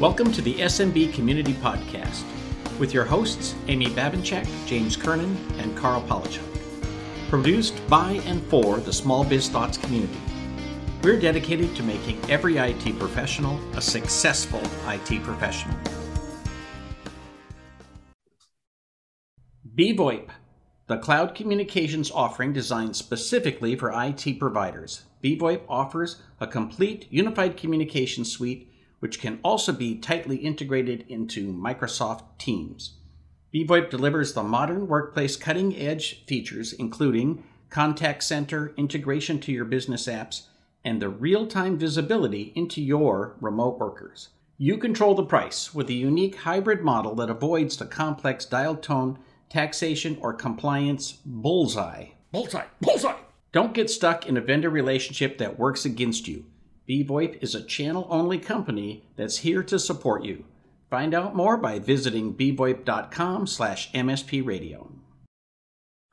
Welcome to the SMB Community Podcast with your hosts, Amy Babinchak, James Kernan, and Karl Palachuk. Produced by and for the Small Biz Thoughts community. We're dedicated to making every IT professional a successful IT professional. BVoIP, the cloud communications offering designed specifically for IT providers. BVoIP offers a complete unified communication suite which can also be tightly integrated into Microsoft Teams. BVoIP delivers the modern workplace cutting edge features, including contact center, integration to your business apps, and the real time visibility into your remote workers. You control the price with a unique hybrid model that avoids the complex dial tone, taxation, or compliance bullseye. Bullseye! Bullseye! Don't get stuck in a vendor relationship that works against you. BVoIP is a channel only company that's here to support you. Find out more by visiting bvoip.com slash mspradio.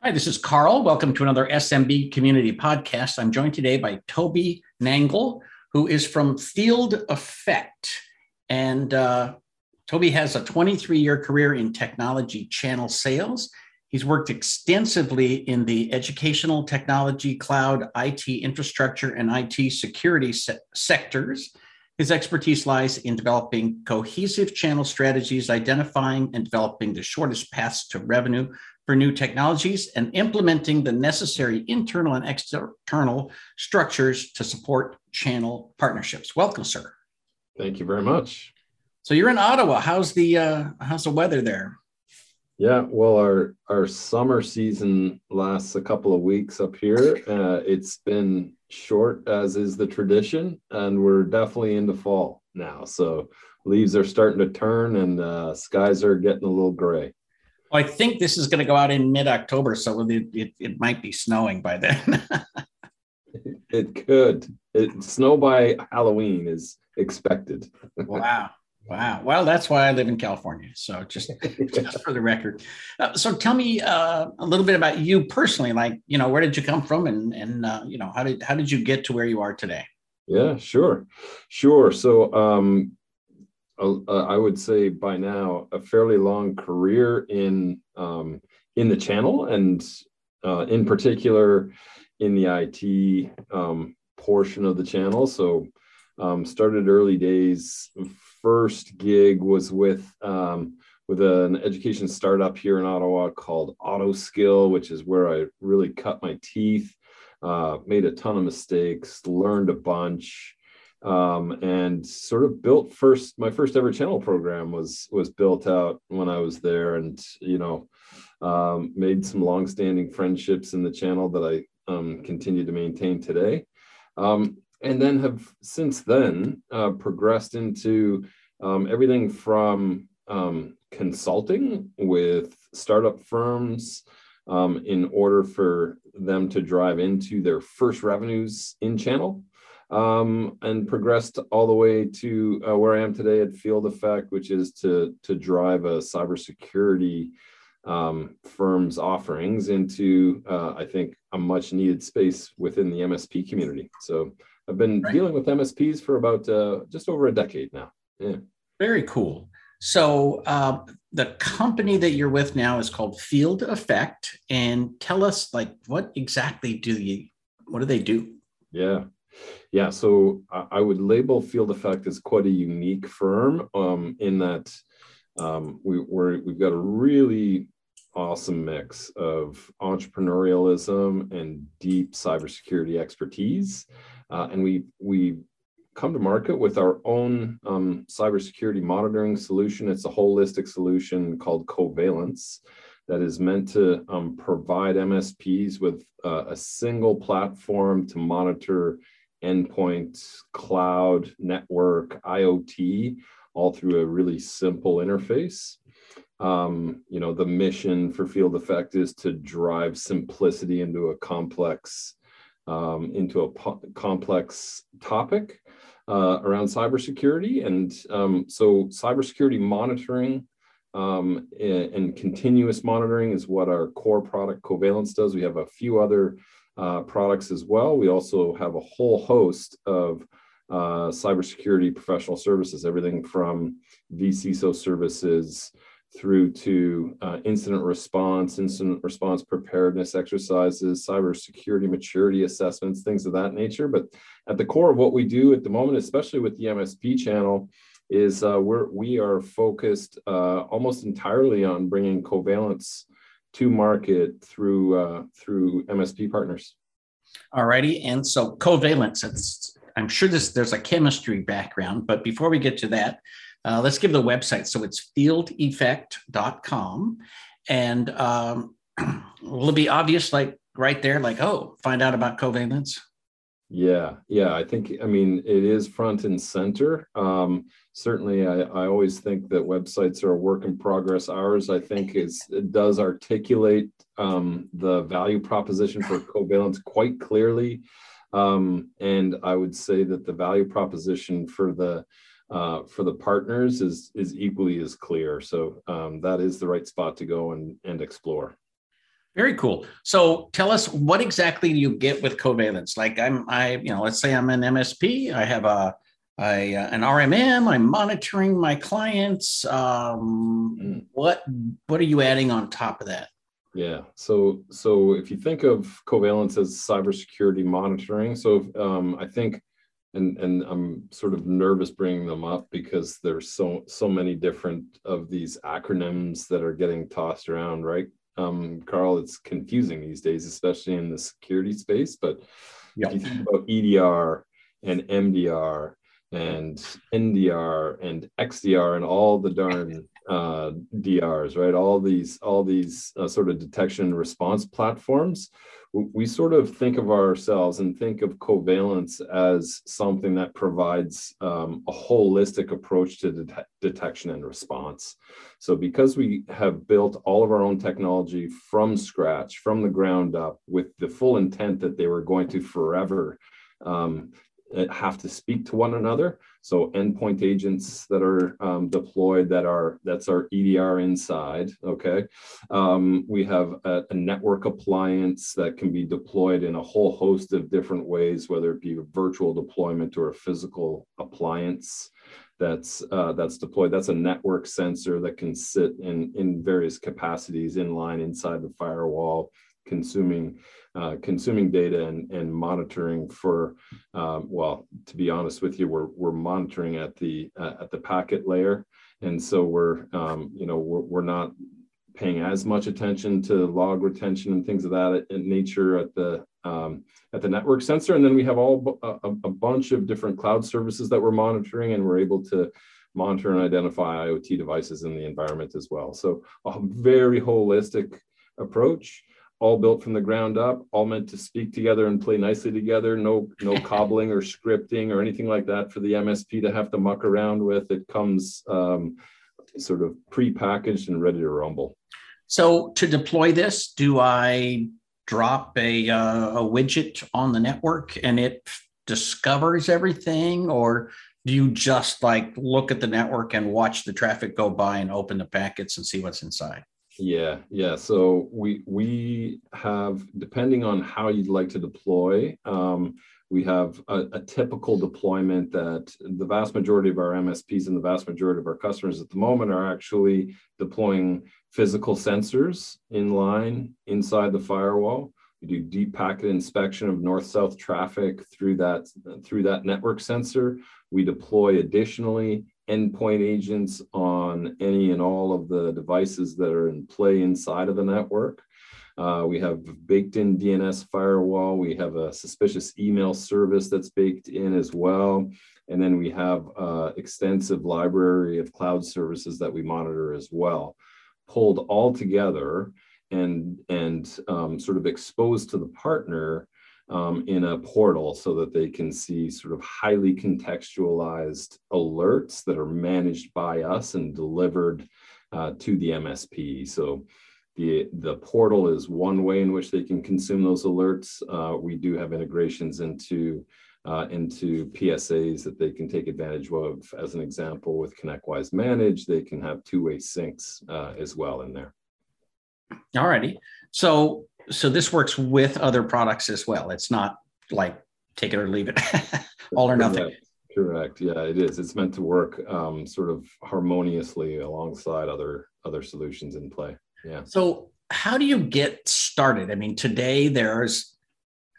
Hi, this is Karl. Welcome to another SMB Community Podcast. I'm joined today by Toby Nangle, who is from Field Effect. And uh, Toby has a 23 year career in technology channel sales He's worked extensively in the educational, technology, cloud, IT infrastructure, and IT security se- sectors. His expertise lies in developing cohesive channel strategies, identifying and developing the shortest paths to revenue for new technologies, and implementing the necessary internal and external structures to support channel partnerships. Welcome, sir. Thank you very much. So you're in Ottawa. How's the uh, how's the weather there? Yeah, well, our our summer season lasts a couple of weeks up here. Uh, it's been short, as is the tradition, and we're definitely into fall now. So leaves are starting to turn, and uh, skies are getting a little gray. Well, I think this is going to go out in mid October, so it, it, it might be snowing by then. it could. It snow by Halloween is expected. wow. Wow. Well, that's why I live in California. So just, just for the record. Uh, so tell me uh, a little bit about you personally. Like, you know, where did you come from, and and uh, you know, how did how did you get to where you are today? Yeah, sure, sure. So um, I would say by now a fairly long career in um, in the channel, and uh, in particular in the IT um, portion of the channel. So um, started early days first gig was with um, with an education startup here in Ottawa called AutoSkill, which is where I really cut my teeth, uh, made a ton of mistakes, learned a bunch, um, and sort of built first. My first ever channel program was was built out when I was there, and you know, um, made some long-standing friendships in the channel that I um, continue to maintain today. Um, and then have since then uh, progressed into um, everything from um, consulting with startup firms um, in order for them to drive into their first revenues in channel um, and progressed all the way to uh, where I am today at Field Effect, which is to, to drive a cybersecurity um, firms offerings into, uh, I think, a much needed space within the MSP community. So I've been right. dealing with MSPs for about uh, just over a decade now. Yeah. Very cool. So uh, the company that you're with now is called Field Effect, and tell us like what exactly do you what do they do? Yeah, yeah. So I would label Field Effect as quite a unique firm um, in that um, we, we're, we've got a really awesome mix of entrepreneurialism and deep cybersecurity expertise. Uh, and we we come to market with our own um, cybersecurity monitoring solution. It's a holistic solution called Covalence that is meant to um, provide MSPs with uh, a single platform to monitor endpoint, cloud, network, IoT, all through a really simple interface. Um, you know, the mission for Field Effect is to drive simplicity into a complex um, into a po- complex topic uh, around cybersecurity. And um, so, cybersecurity monitoring um, and, and, continuous monitoring is what our core product Covalence does. We have a few other uh, products as well. We also have a whole host of uh, cybersecurity professional services, everything from vCISO services through to uh, incident response, incident response preparedness exercises, cybersecurity maturity assessments, things of that nature. But at the core of what we do at the moment, especially with the MSP channel, is uh, we're we are focused uh, almost entirely on bringing covalence to market through uh, through MSP partners. Alrighty, and so covalence. It's I'm sure this there's a chemistry background, but before we get to that, uh, let's give the website. So it's fieldeffect.com, and um, will it be obvious, like right there, like oh, find out about covalence? Yeah, yeah. I think I mean it is front and center. Um, certainly, I, I always think that websites are a work in progress. Ours, I think, is it does articulate um, the value proposition for covalence quite clearly, um, and I would say that the value proposition for the uh, for the partners is is equally as clear. So um, that is the right spot to go and and explore. Very cool. So tell us what exactly do you get with Covalence? Like I'm, I, you know, let's say I'm an MSP. I have a, a an RMM. I'm monitoring my clients. Um, mm. What what are you adding on top of that? Yeah. So so if you think of Covalence as cybersecurity monitoring, so um, I think, and and I'm sort of nervous bringing them up because there's so so many different of these acronyms that are getting tossed around, right? um, Karl, it's confusing these days, especially in the security space. But yep. if you think about EDR and MDR and NDR and XDR and all the darn uh, DRs, right? All these, all these uh, sort of detection response platforms we sort of think of ourselves and think of covalence as something that provides um, a holistic approach to det- detection and response. So, because we have built all of our own technology from scratch, from the ground up, with the full intent that they were going to forever um, have to speak to one another. So endpoint agents that are um, deployed that are that's our EDR inside. Okay, um, we have a, a, network appliance that can be deployed in a whole host of different ways, whether it be a virtual deployment or a physical appliance that's uh, that's deployed. That's a network sensor that can sit in in various capacities in line inside the firewall consuming uh, consuming data and, and monitoring for um, well to be honest with you we're, we're monitoring at the uh, at the packet layer. And so we're um, you know we're, we're not paying as much attention to log retention and things of that nature at the um, at the network sensor. And then we have all a, a bunch of different cloud services that we're monitoring and we're able to monitor and identify IoT devices in the environment as well. So a very holistic approach all built from the ground up, all meant to speak together and play nicely together. No, no cobbling or scripting or anything like that for the MSP to have to muck around with. It comes um, sort of pre-packaged and ready to rumble. So to deploy this, do I drop a, uh, a widget on the network and it discovers everything, or do you just like look at the network and watch the traffic go by and open the packets and see what's inside? Yeah, yeah. So we we have depending on how you'd like to deploy, um, we have a, a, typical deployment that the vast majority of our MSPs and the vast majority of our customers at the moment are actually deploying physical sensors in line inside the firewall. We do deep packet inspection of north-south traffic through that through that network sensor. We deploy additionally endpoint agents on any and all of the devices that are in play inside of the network. Uh, we have baked in DNS firewall. We have a suspicious email service that's baked in as well. And then we have uh, extensive library of cloud services that we monitor as well. Pulled all together and, and um, sort of exposed to the partner um, in a portal so that they can see sort of highly contextualized alerts that are managed by us and delivered uh, to the MSP. So the, the portal is one way in which they can consume those alerts. Uh, we do have integrations into uh, into PSAs that they can take advantage of. As an example, with ConnectWise Manage, they can have two-way syncs uh, as well in there. All righty. So so this works with other products as well. It's not like take it or leave it, all or nothing. Correct. Yeah, it is. It's meant to work um, sort of harmoniously alongside other other solutions in play. Yeah. So how do you get started? I mean, today there's,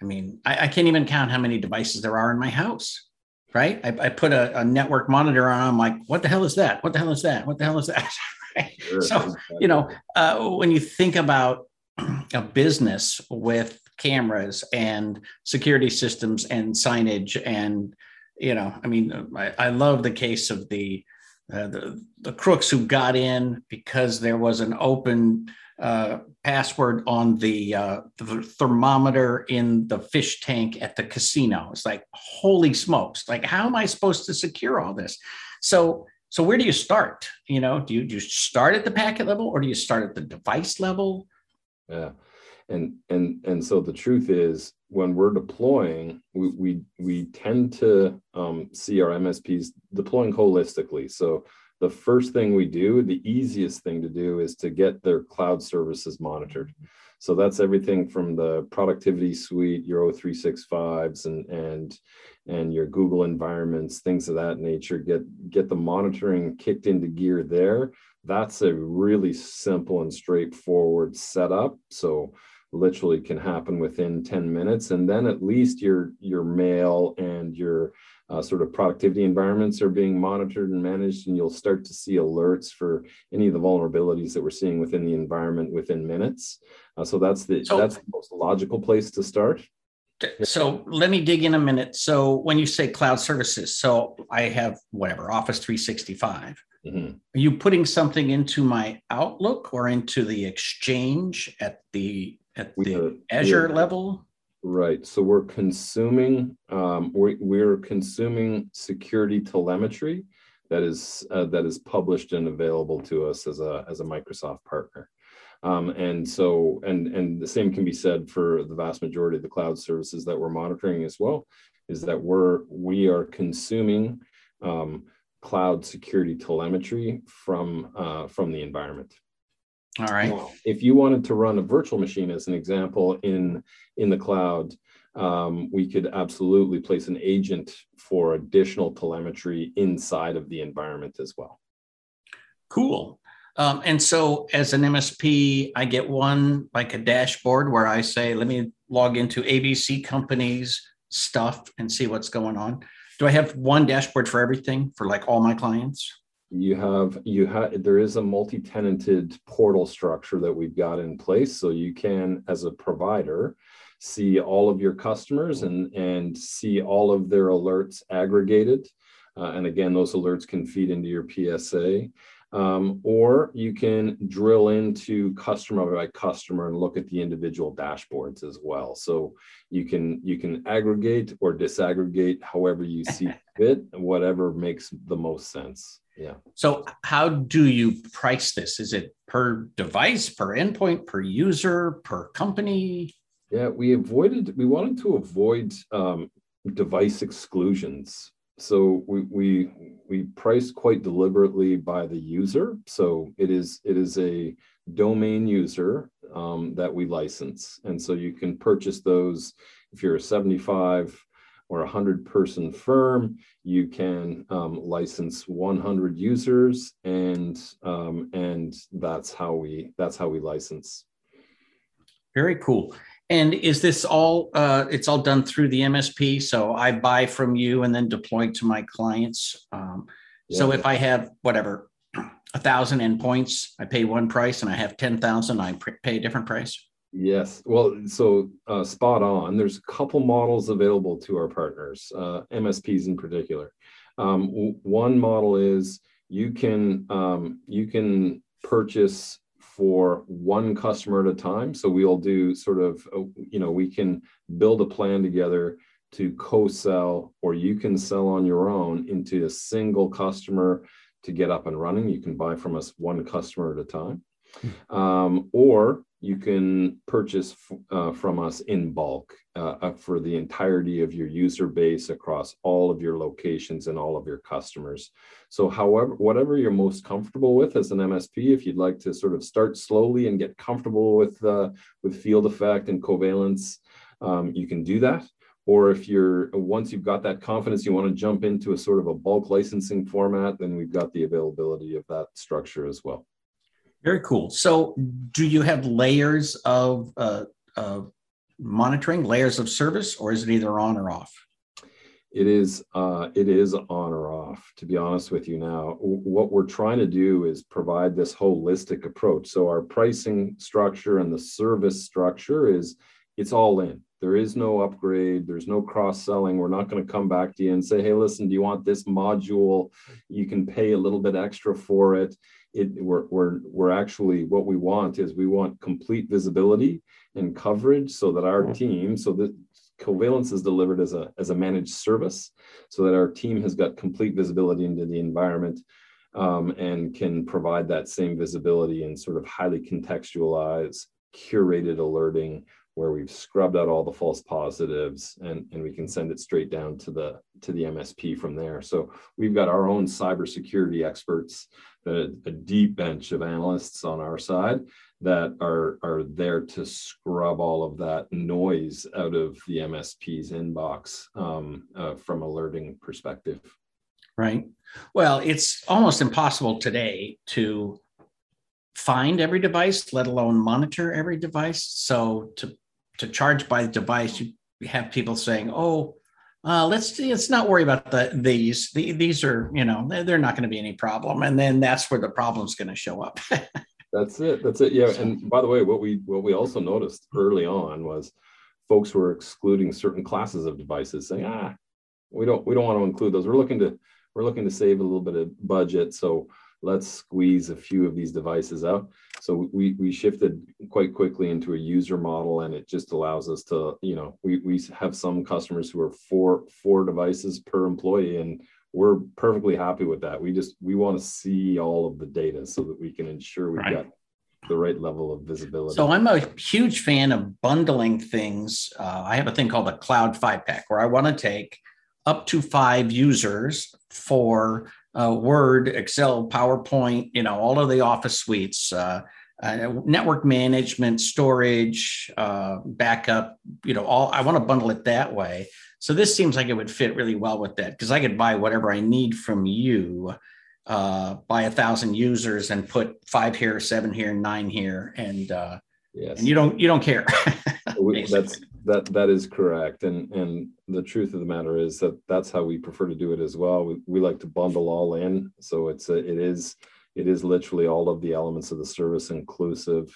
I mean, I, I can't even count how many devices there are in my house. Right. I, I put a, a, network monitor on. I'm like, what the hell is that? What the hell is that? What the hell is that? right? Sure, so, exactly. you know, uh, when you think about a business with cameras and security systems and signage and you know i mean i, I love the case of the, uh, the the crooks who got in because there was an open uh, password on the, uh, the thermometer in the fish tank at the casino. It's like holy smokes like how am i supposed to secure all this? So so where do you start? You know do you, do you start at the packet level or do you start at the device level yeah. And and and so the truth is when we're deploying we we, we tend to um, see our msps deploying holistically. So the first thing we do the easiest thing to do is to get their cloud services monitored. So that's everything from the productivity suite your o365s and and and your google environments things of that nature. Get get the monitoring kicked into gear there that's a really simple and straightforward setup. So literally can happen within 10 minutes. And then at least your your mail and your uh, sort of productivity environments are being monitored and managed and you'll start to see alerts for any of the vulnerabilities that we're seeing within the environment within minutes. Uh, so that's the so, that's the most logical place to start so let me dig in a minute so when you say cloud services so i have whatever office 365 Mm-hmm. Are you putting something into my Outlook or into the Exchange at the at we the are, Azure level? Right. So we're consuming um, we're, we're consuming security telemetry that is uh, that is published and available to us as a as a Microsoft partner. Um, and so and and the same can be said for the vast majority of the cloud services that we're monitoring as well is that we're we are consuming um, cloud security telemetry from uh, from the environment all right. Now, if you wanted to run a virtual machine as an example in in the cloud, um, we could absolutely place an agent for additional telemetry inside of the environment as well. Cool. Um, and so, as an MSP, I get one like a dashboard where I say, "Let me log into ABC companies stuff and see what's going on." Do I have one dashboard for everything for like all my clients? you have you have there is a multi-tenanted portal structure that we've got in place so you can as a provider see all of your customers and and see all of their alerts aggregated uh, and again those alerts can feed into your psa um, or you can drill into customer by customer and look at the individual dashboards as well so you can you can aggregate or disaggregate however you see fit whatever makes the most sense yeah. So how do you price this? Is it per device, per endpoint, per user, per company? Yeah, we avoided. We wanted to avoid um, device exclusions. So we we we priced quite deliberately by the user. So it is it is a domain user um, that we license, and so you can purchase those if you're a 75 or a 100 person firm, you can um, license 100 users and um, and that's how we that's how we license. Very cool. And is this all uh, it's all done through the MSP? So I buy from you and then deploy to my clients. Um, yeah. So if I have whatever a thousand endpoints, I pay one price, and I have ten thousand, I pay a different price. Yes. Well, so uh, spot on. There's a couple models available to our partners, uh, MSPs in particular. Um, w- one model is you can um, you can purchase for one customer at a time. So we'll do sort of uh, you know we can build a plan together to co-sell, or you can sell on your own into a single customer to get up and running. You can buy from us one customer at a time. Hmm. Um, or you can purchase uh, from us in bulk uh, for the entirety of your user base across all of your locations and all of your customers. So, however, whatever you're most comfortable with as an MSP, if you'd like to sort of start slowly and get comfortable with uh, with field effect and covalence, um, you can do that. or if you're once you've got that confidence, you want to jump into a sort of a bulk licensing format, then we've got the availability of that structure as well. Very cool. So, do you have layers of uh, uh, monitoring, layers of service, or is it either on or off? It is uh, it is on or off. To be honest with you, now what we're trying to do is provide this holistic approach. So our pricing structure and the service structure is it's all in. There is no upgrade. There's no cross selling. We're not going to come back to you and say, "Hey, listen, do you want this module? You can pay a little bit extra for it." It we're we're we're actually what we want is we want complete visibility and coverage so that our team, so that Covalence is delivered as a as a managed service, so that our team has got complete visibility into the environment. Um, and can provide that same visibility and sort of highly contextualize, curated alerting where we've scrubbed out all the false positives and, and we can send it straight down to the to the MSP from there. So we've got our own cybersecurity experts, a, a deep bench of analysts on our side that are are there to scrub all of that noise out of the MSP's inbox um, uh, from alerting perspective. Right. Well, it's almost impossible today to find every device, let alone monitor every device. So to to charge by device, you have people saying, "Oh, uh, let's let's not worry about the these. The, these are you know they're, they're not going to be any problem." And then that's where the problem's going to show up. that's it. That's it. Yeah. And by the way, what we what we also noticed early on was folks were excluding certain classes of devices, saying, "Ah, we don't we don't want to include those. We're looking to we're looking to save a little bit of budget, so let's squeeze a few of these devices out." So we we shifted quite quickly into a user model, and it just allows us to, you know, we we have some customers who are four four devices per employee, and we're perfectly happy with that. We just we want to see all of the data so that we can ensure we've right. got the right level of visibility. So I'm a huge fan of bundling things. Uh, I have a thing called a cloud five pack where I want to take up to five users for uh, Word, Excel, PowerPoint, you know, all of the Office suites, uh, uh, network management, storage, uh, backup, you know, all. I want to bundle it that way. So this seems like it would fit really well with that because I could buy whatever I need from you, uh, buy a thousand users and put five here, seven here, nine here, and uh, yes. and you don't you don't care. that's that that is correct, and and the truth of the matter is that that's how we prefer to do it as well. We, we like to bundle all in, so it's a, it is it is literally all of the elements of the service inclusive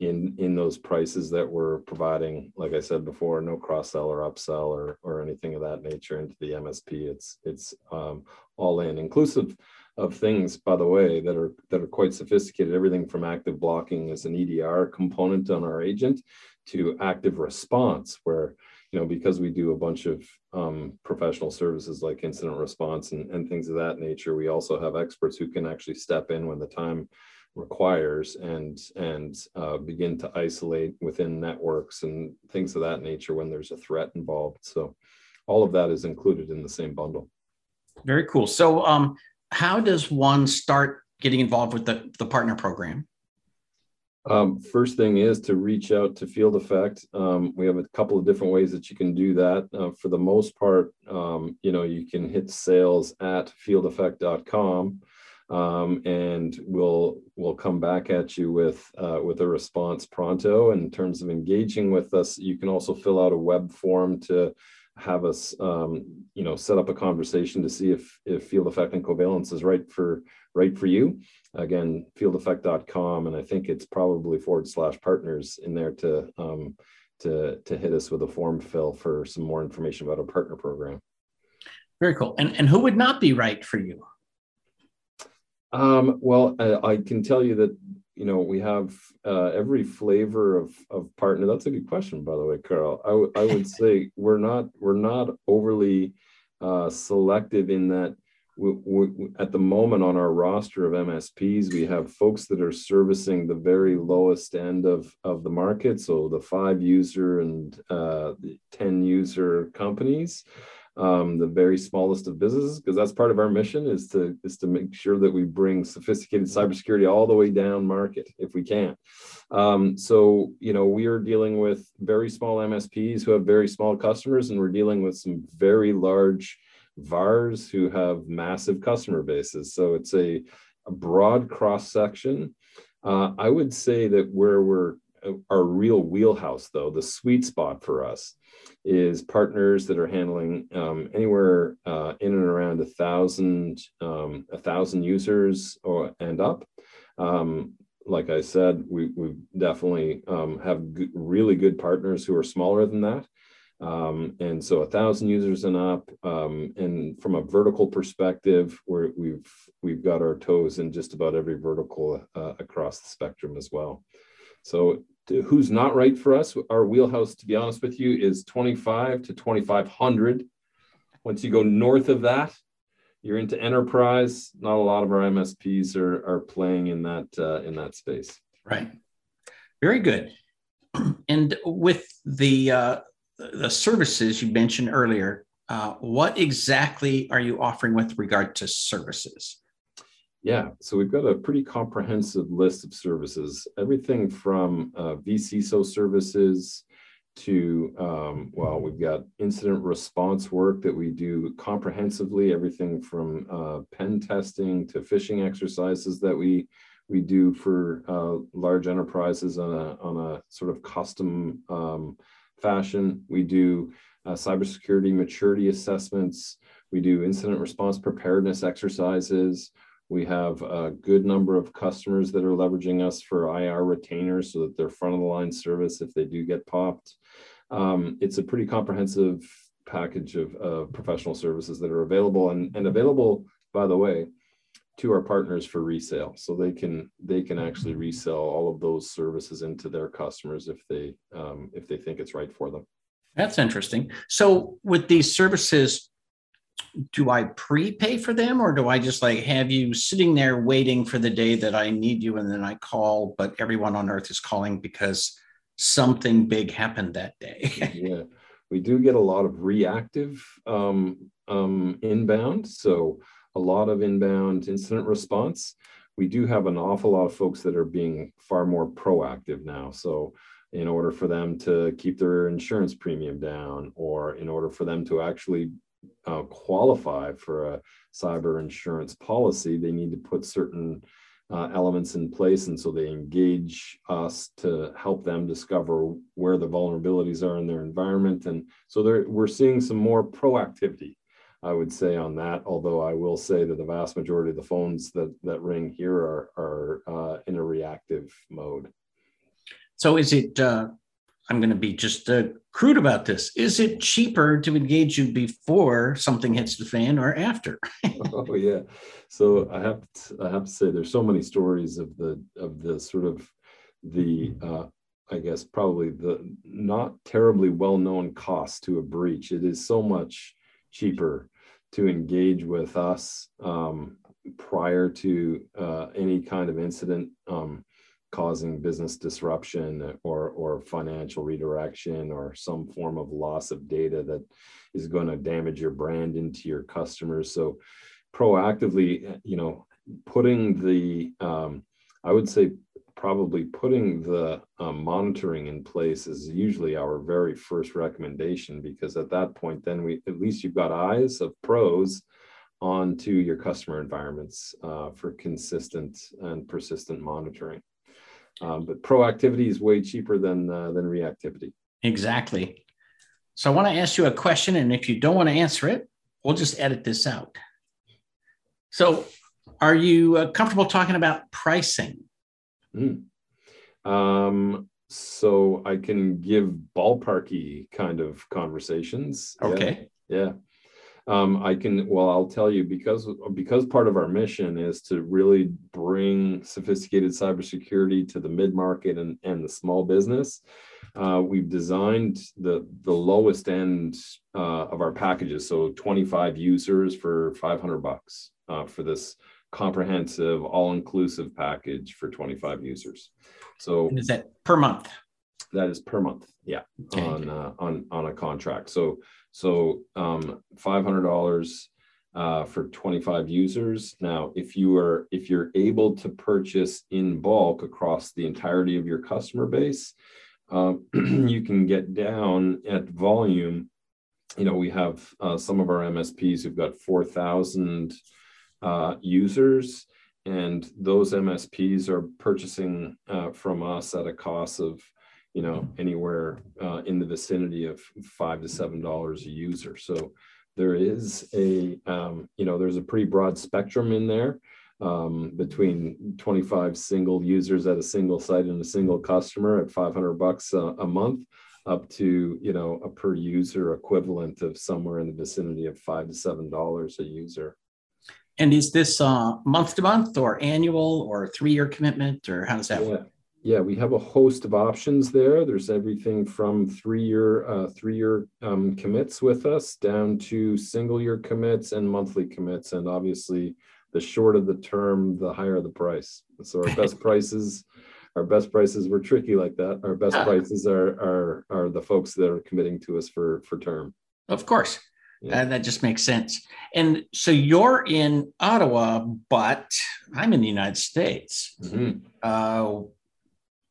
in in those prices that we're providing. Like i said before no cross sell or upsell or or anything of that nature into the msp it's it's um, all in inclusive of things by the way that are that are quite sophisticated. Everything from active blocking as an edr component on our agent to active response where you know because we do a bunch of um, professional services like incident response and, and things of that nature we also have experts who can actually step in when the time requires and and uh, begin to isolate within networks and things of that nature when there's a threat involved. So all of that is included in the same bundle. Very cool. So um, how does one start getting involved with the, the partner program um, first thing is to reach out to Field Effect. Um, we have a couple of different ways that you can do that. Uh, for the most part, um, you know, you can hit sales at fieldeffect.com um, and we'll we'll come back at you with uh, with a response pronto. In terms of engaging with us, you can also fill out a web form to have us um, you know set up a conversation to see if if field effect and covalence is right for right for you. Again fieldeffect.com and i think it's probably forward slash partners in there to um, to to hit us with a form fill for some more information about our partner program. Very cool. And and who would not be right for you? Um, well, I, I, can tell you that you know we have uh, every flavor of of partner. That's a good question, by the way, Karl. I, w- I would say we're not we're not overly uh, selective in that. We, we, at the moment on our roster of MSPs, we have folks that are servicing the very lowest end of, of the market. So the five user and uh, the 10 user companies. Um, the very smallest of businesses, because that's part of our mission is to is to make sure that we bring sophisticated cybersecurity all the way down market if we can. Um, so you know we are dealing with very small MSPs who have very small customers, and we're dealing with some very large VARs who have massive customer bases. So it's a, a broad cross section. Uh, I would say that where we're our real wheelhouse, though, the sweet spot for us is partners that are handling um, anywhere uh, in and around a thousand um, a thousand users or and up. Um, like I said, we we definitely um, have really good partners who are smaller than that. Um, and so a thousand users and up. Um, and from a vertical perspective, we we've, we've got our toes in just about every vertical uh, across the spectrum as well. So who's not right for us? Our wheelhouse, to be honest with you, is 25 to 2,500. Once you go north of that, you're into enterprise. Not a lot of our MSPs are, are playing in that uh, in that space. Right. Very good. And with the uh, the services you mentioned earlier, uh, what exactly are you offering with regard to services? Yeah, so we've got a pretty comprehensive list of services, everything from uh, vCISO services to, um, well, we've got incident response work that we do comprehensively, everything from uh, pen testing to phishing exercises that we we do for uh, large enterprises on a on a sort of custom um, fashion. We do uh, cybersecurity maturity assessments. We do incident response preparedness exercises. We have a good number of customers that are leveraging us for IR retainers so that they're front of the line service if they do get popped. Um, it's a pretty comprehensive package of, of professional services that are available and, and available, by the way, to our partners for resale. So they can they can actually resell all of those services into their customers if they um, if they think it's right for them. That's interesting. So with these services do i prepay for them or do i just like have you sitting there waiting for the day that i need you and then i call but everyone on earth is calling because something big happened that day yeah we do get a lot of reactive um, um, inbound so a lot of inbound incident response. We do have an awful lot of folks that are being far more proactive now. So, in order for them to keep their insurance premium down, or in order for them to actually uh, qualify for a cyber insurance policy, they need to put certain uh, elements in place. And so they engage us to help them discover where the vulnerabilities are in their environment. And so we're seeing some more proactivity I would say on that. Although I will say that the vast majority of the phones that that ring here are are uh, in a reactive mode. So is it? Uh, I'm going to be just uh, crude about this. Is it cheaper to engage you before something hits the fan or after? oh yeah. So I have to, I have to say there's so many stories of the of the sort of the uh, I guess probably the not terribly well known cost to a breach. It is so much cheaper to engage with us um, prior to uh, any kind of incident um, causing business disruption or, or financial redirection or some form of loss of data that is going to damage your brand into your customers. So proactively, you know, putting the, um, I would say probably putting the um, monitoring in place is usually our very first recommendation because at that point then we at least you've got eyes of pros onto your customer environments uh, for consistent and persistent monitoring um, but proactivity is way cheaper than uh, than reactivity exactly so i want to ask you a question and if you don't want to answer it we'll just edit this out so are you uh, comfortable talking about pricing Mm. Um, so I can give ballparky kind of conversations. Okay. Yeah. yeah. Um, I can. Well, I'll tell you because because part of our mission is to really bring sophisticated cybersecurity to the mid market and and the small business. Uh, we've designed the the lowest end uh, of our packages, so 25 users for 500 bucks uh, for this comprehensive, all-inclusive package for 25 users. So and is that per month? That is per month. Yeah, okay. on uh, on on a contract. So so um, five hundred dollars uh, for 25 users. Now, if you are if you're able to purchase in bulk across the entirety of your customer base, um, you can get down at volume. You know, we have uh, some of our MSPs who've got 4,000 uh, users and those MSPs are purchasing uh, from us at a cost of, you know, anywhere uh, in the vicinity of five to seven dollars a user. So there is a, um, you know, there's a pretty broad spectrum in there um, between 25 single users at a single site and a single customer at 500 bucks a, a month up to you know a per user equivalent of somewhere in the vicinity of five to seven dollars a user and is this uh, month to month or annual or three year commitment or how does that yeah. work? Yeah, we have a host of options there. There's everything from three year uh, three year um, commits with us down to single year commits and monthly commits. And obviously, the shorter the term, the higher the price. So our best prices, our best prices were tricky like that. Our best ah. prices are are are the folks that are committing to us for for term. Of course. Yeah. Uh, that just makes sense. And so you're in Ottawa, but I'm in the United States. Mm-hmm. Uh,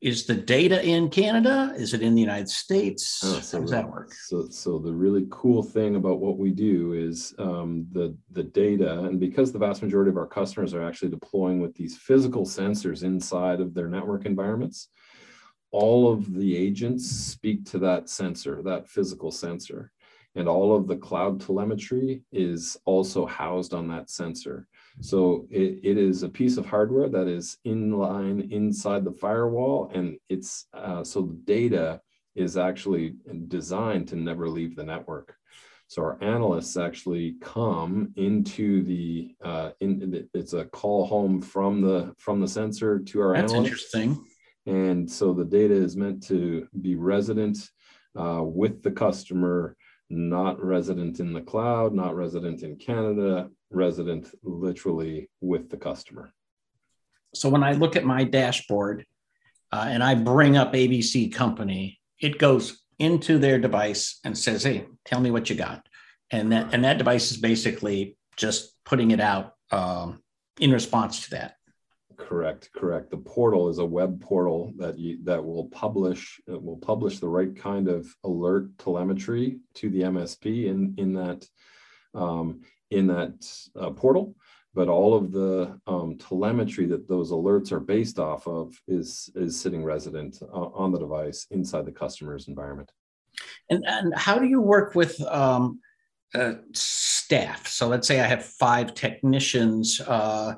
is the data in Canada? Is it in the United States? Oh, so How does that work? So, so the really cool thing about what we do is um, the the data, and because the vast majority of our customers are actually deploying with these physical sensors inside of their network environments, all of the agents speak to that sensor, that physical sensor and all of the cloud telemetry is also housed on that sensor. So it, it is a piece of hardware that is in line inside the firewall, and it's uh, so the data is actually designed to never leave the network. So our analysts actually come into the uh, in it's a call home from the from the sensor to our That's analysts. interesting. And so the data is meant to be resident uh, with the customer not resident in the cloud, not resident in Canada, resident literally with the customer. So when I look at my dashboard uh, and I bring up ABC Company, it goes into their device and says, "Hey, tell me what you got," and that and that device is basically just putting it out um, in response to that. Correct, correct. The portal is a web portal that you that will publish will publish the right kind of alert telemetry to the MSP in in that um, in that uh, portal. But all of the um, telemetry that those alerts are based off of is is sitting resident uh, on the device inside the customer's environment. And and how do you work with um, uh, staff? So let's say I have five technicians uh,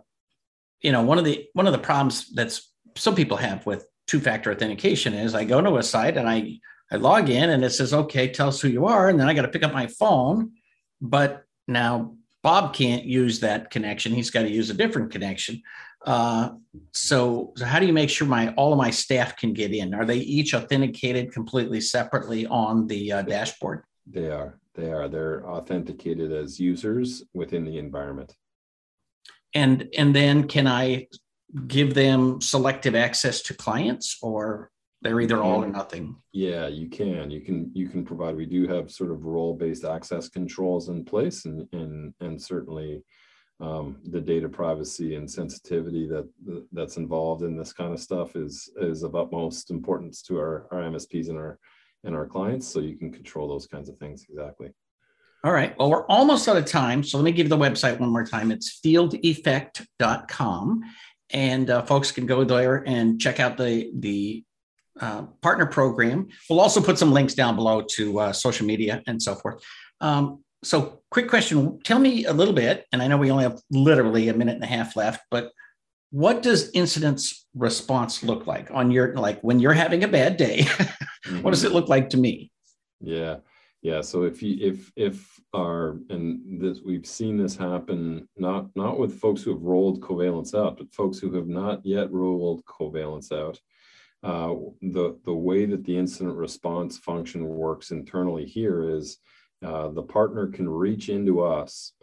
you know one of the one of the problems that's some people have with two factor authentication is I go to a site and I I log in and it says okay tell us who you are and then I got to pick up my phone but now Bob can't use that connection. He's got to use a different connection. Uh, so, so how do you make sure my all of my staff can get in? Are they each authenticated completely separately on the uh, dashboard? They are. They are. They're authenticated as users within the environment. And and then can i give them selective access to clients or they're either all or nothing yeah you can you can you can provide we do have sort of role based access controls in place and and and certainly um, the data privacy and sensitivity that that's involved in this kind of stuff is is of utmost importance to our, our msps and our and our clients so you can control those kinds of things exactly all right. Well, we're almost out of time. So let me give the website one more time. It's fieldeffect.com. And uh, folks can go there and check out the, the uh, partner program. We'll also put some links down below to uh, social media and so forth. Um, so, quick question tell me a little bit, and I know we only have literally a minute and a half left, but what does incidents response look like on your like when you're having a bad day? what does it look like to me? Yeah. Yeah. So if you if if our and this we've seen this happen not not with folks who have rolled covalence out, but folks who have not yet rolled covalence out. Uh, the the way that the incident response function works internally here is uh, the partner can reach into us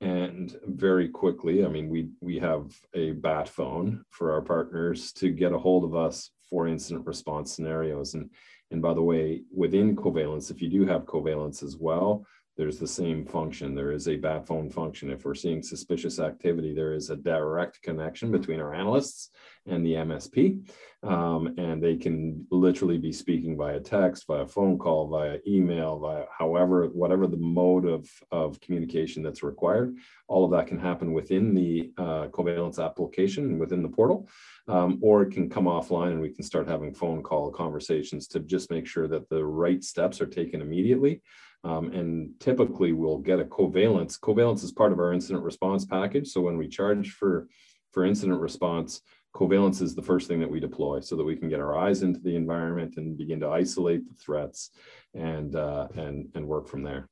and very quickly i mean we we have a bat phone for our partners to get a hold of us for incident response scenarios. And And by the way, within Covalence, if you do have Covalence as well, there's the same function. There is a bat phone function. If we're seeing suspicious activity, there is a direct connection between our analysts and the MSP. Um, and they can literally be speaking via text, via phone call, via email, via however, whatever the mode of, of communication that's required. All of that can happen within the uh, Covalence application, within the portal, um, or it can come offline and we can start having phone call conversations to just make sure that the right steps are taken immediately um, and typically we'll get a covalence. Covalence is part of our incident response package. So when we charge for, for incident response, covalence is the first thing that we deploy so that we can get our eyes into the environment and begin to isolate the threats and, uh, and, and work from there.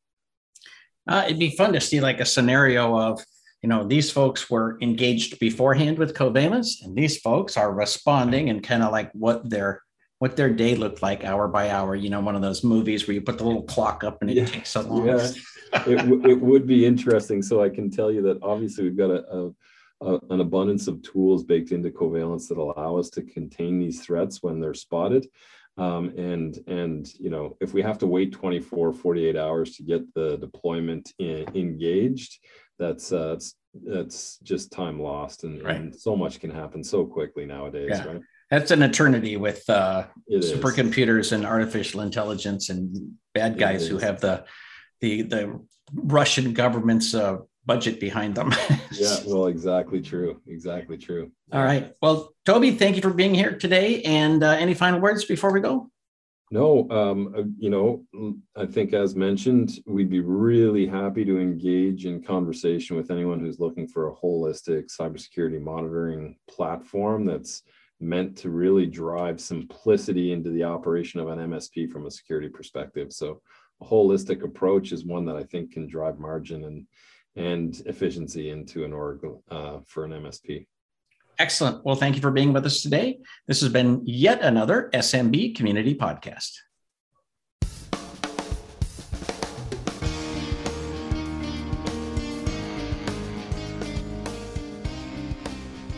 Uh, it'd be fun to see like a scenario of, you know, these folks were engaged beforehand with covalence and these folks are responding and kind of like what their what their day looked like hour by hour. You know, one of those movies where you put the little clock up and it yeah. takes so long. Yeah, it, w- it would be interesting. So I can tell you that obviously we've got a, a, an abundance of tools baked into Covalence that allow us to contain these threats when they're spotted. Um, and and you know if we have to wait 24 48 hours to get the deployment in, engaged that's uh, that's that's just time lost and, right. and so much can happen so quickly nowadays yeah. right that's an eternity with uh, supercomputers and artificial intelligence and bad guys who have the the the Russian government's uh, budget behind them. yeah, well, exactly true. Exactly true. All right. Well, Toby, thank you for being here today. And uh, any final words before we go? No, um, uh, you know, I think as mentioned, we'd be really happy to engage in conversation with anyone who's looking for a holistic cybersecurity monitoring platform that's meant to really drive simplicity into the operation of an MSP from a security perspective. So a holistic approach is one that I think can drive margin and and efficiency into an org uh, for an MSP. Excellent. Well, thank you for being with us today. This has been yet another SMB Community Podcast.